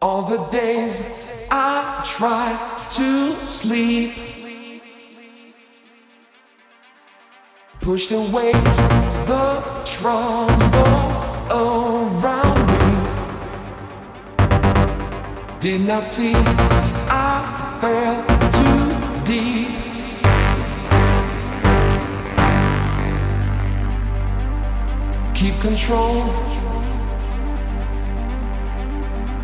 All the days I try to sleep. Pushed away the troubles around me. Did not see I fell too deep. keep control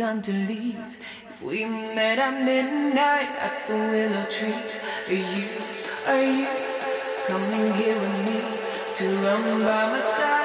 time to leave. If we met at midnight at the willow tree, are you, are you coming here with me to run by my side?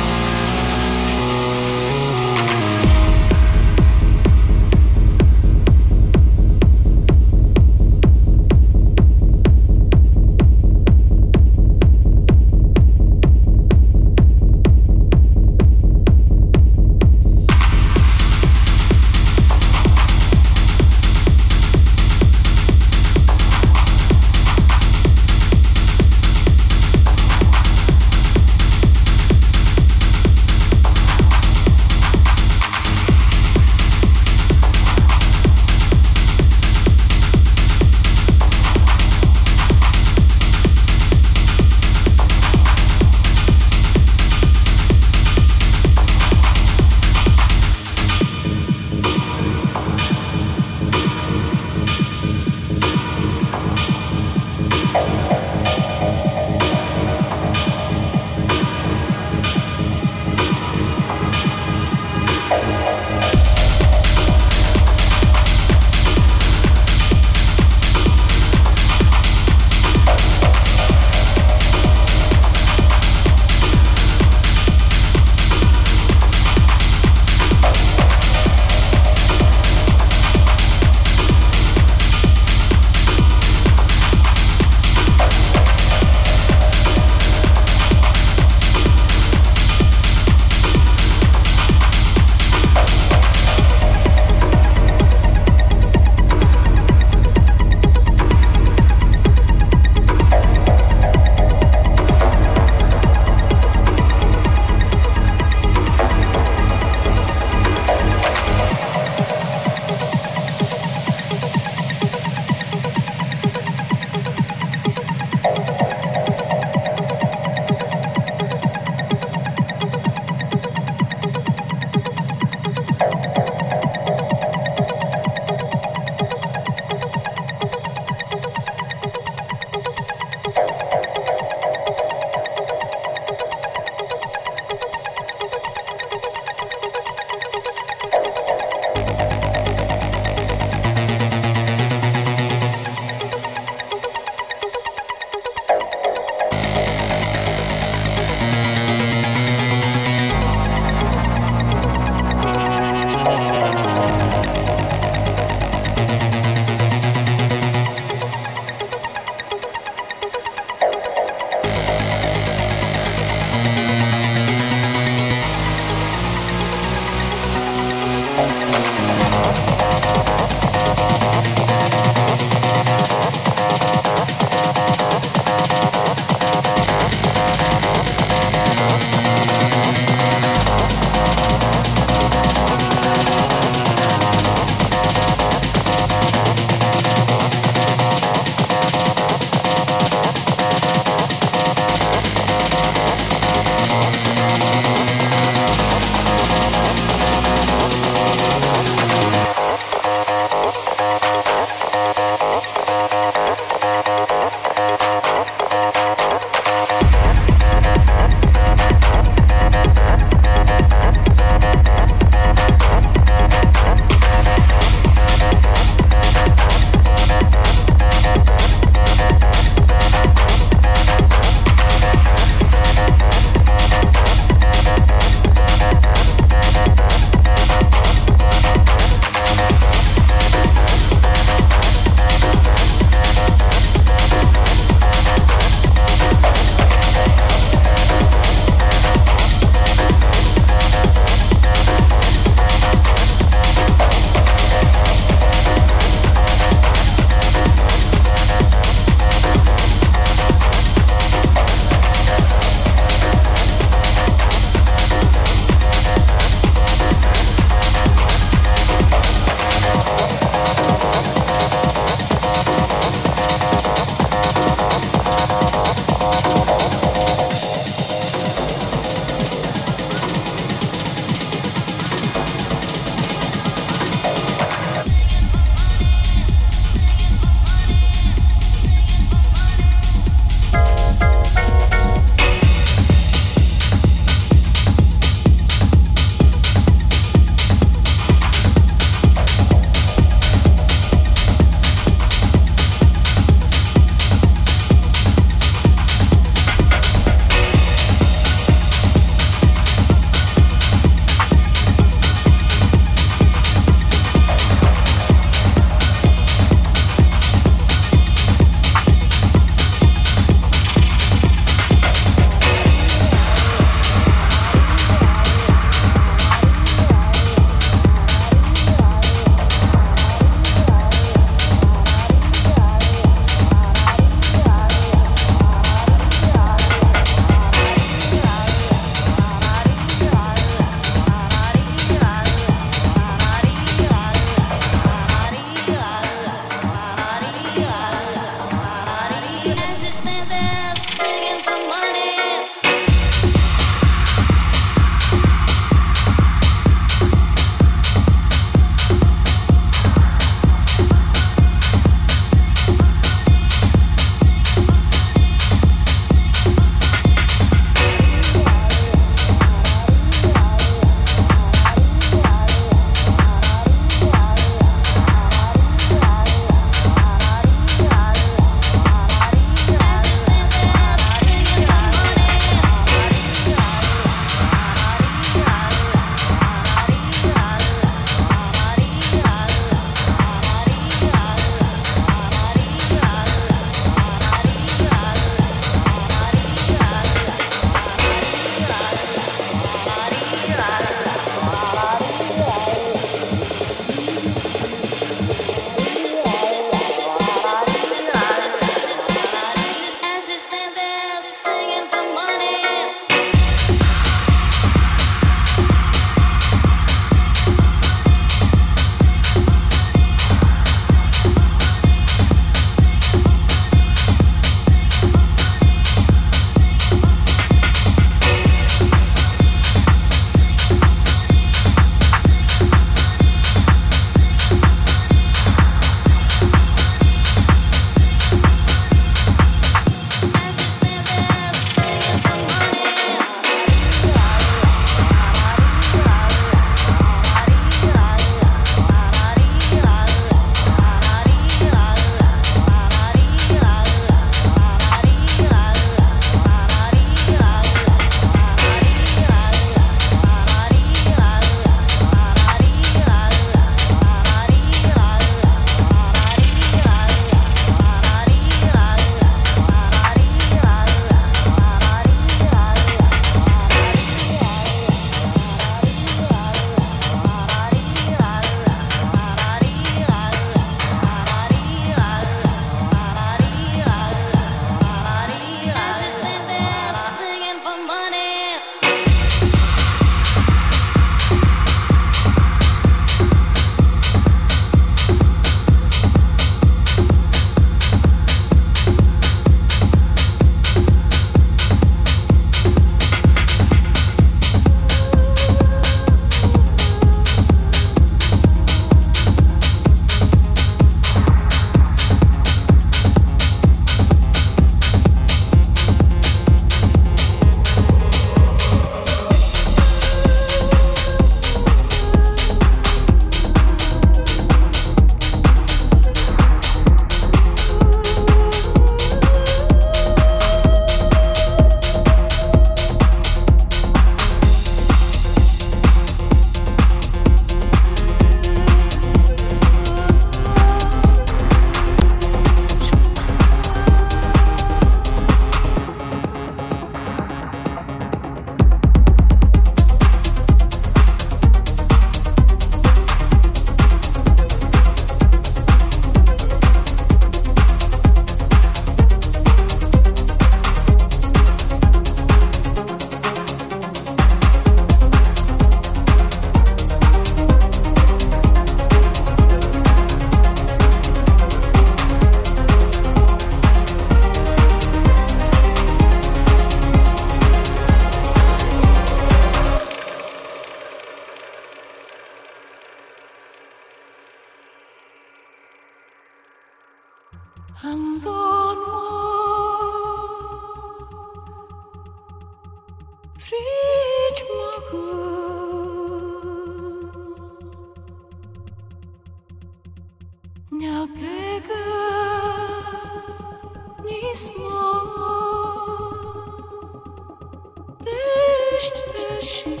touch.